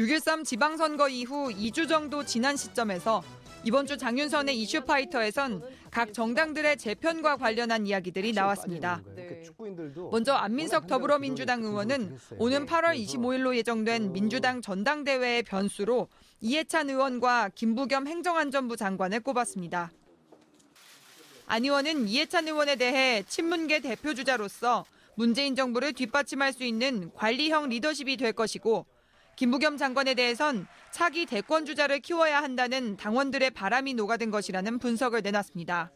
6.13 지방선거 이후 2주 정도 지난 시점에서 이번 주 장윤선의 이슈파이터에선 각 정당들의 재편과 관련한 이야기들이 나왔습니다. 먼저 안민석 더불어민주당 의원은 오는 8월 25일로 예정된 민주당 전당대회의 변수로 이해찬 의원과 김부겸 행정안전부 장관을 꼽았습니다. 안 의원은 이해찬 의원에 대해 친문계 대표주자로서 문재인 정부를 뒷받침할 수 있는 관리형 리더십이 될 것이고 김부겸 장관에 대해선 차기 대권 주자를 키워야 한다는 당원들의 바람이 녹아든 것이라는 분석을 내놨습니다.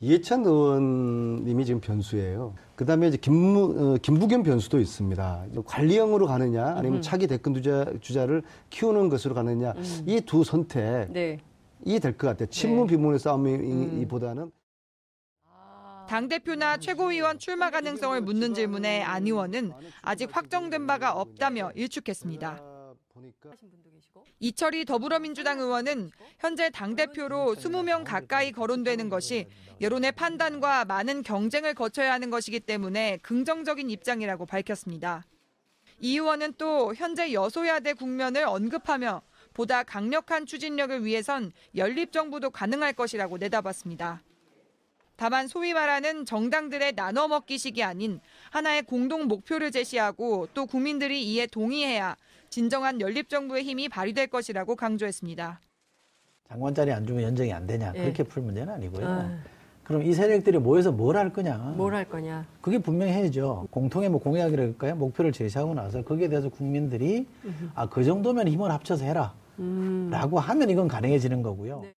이해찬 의원님이 지금 변수예요. 그 다음에 이제 김무, 어, 김부겸 변수도 있습니다. 관리형으로 가느냐, 아니면 음. 차기 대권 주자, 주자를 키우는 것으로 가느냐, 음. 이두 선택이 네. 될것 같아요. 친문 네. 비문의 싸움이보다는. 음. 당대표나 최고위원 출마 가능성을 묻는 질문에 안 의원은 아직 확정된 바가 없다며 일축했습니다. 이철희 더불어민주당 의원은 현재 당대표로 20명 가까이 거론되는 것이 여론의 판단과 많은 경쟁을 거쳐야 하는 것이기 때문에 긍정적인 입장이라고 밝혔습니다. 이 의원은 또 현재 여소야대 국면을 언급하며 보다 강력한 추진력을 위해선 연립정부도 가능할 것이라고 내다봤습니다. 다만 소위 말하는 정당들의 나눠 먹기식이 아닌 하나의 공동 목표를 제시하고 또 국민들이 이에 동의해야 진정한 연립정부의 힘이 발휘될 것이라고 강조했습니다. 장관 자리 안 주면 연정이 안 되냐 네. 그렇게 풀 문제는 아니고요. 아. 그럼 이 세력들이 모여서 뭘 할 거냐? 뭘 할 거냐? 그게 분명히 해야죠. 공통의 뭐 공약이랄까요? 목표를 제시하고 나서 거기에 대해서 국민들이 아 그 정도면 힘을 합쳐서 해라. 음. 라고 하면 이건 가능해지는 거고요. 네.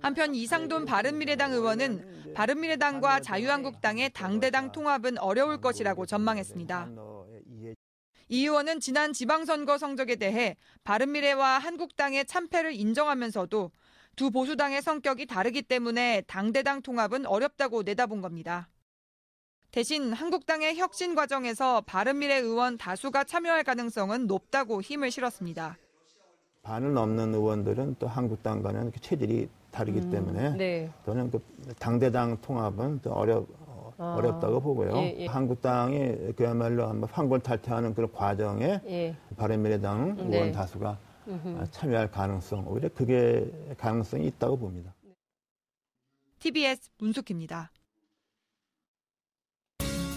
한편 이상돈 바른미래당 의원은 바른미래당과 자유한국당의 당대당 통합은 어려울 것이라고 전망했습니다. 이 의원은 지난 지방선거 성적에 대해 바른미래와 한국당의 참패를 인정하면서도 두 보수당의 성격이 다르기 때문에 당대당 통합은 어렵다고 내다본 겁니다. 대신 한국당의 혁신 과정에서 바른미래 의원 다수가 참여할 가능성은 높다고 힘을 실었습니다. 반을 넘는 의원들은 또 한국당과는 체질이 다르기 음, 때문에 네. 저는 그 당대당 통합은 더 어렵 아, 어렵다고 보고요. 예, 예. 한국당이 그야말로 한번 환골탈퇴하는 그런 과정에 예. 바른미래당 네. 의원 다수가 음흠. 참여할 가능성 오히려 그게 가능성이 있다고 봅니다. TBS 문숙입니다.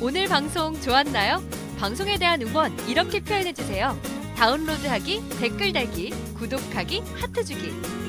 오늘 방송 좋았나요? 방송에 대한 응원 이렇게 표현해 주세요. 다운로드하기, 댓글 달기, 구독하기, 하트 주기.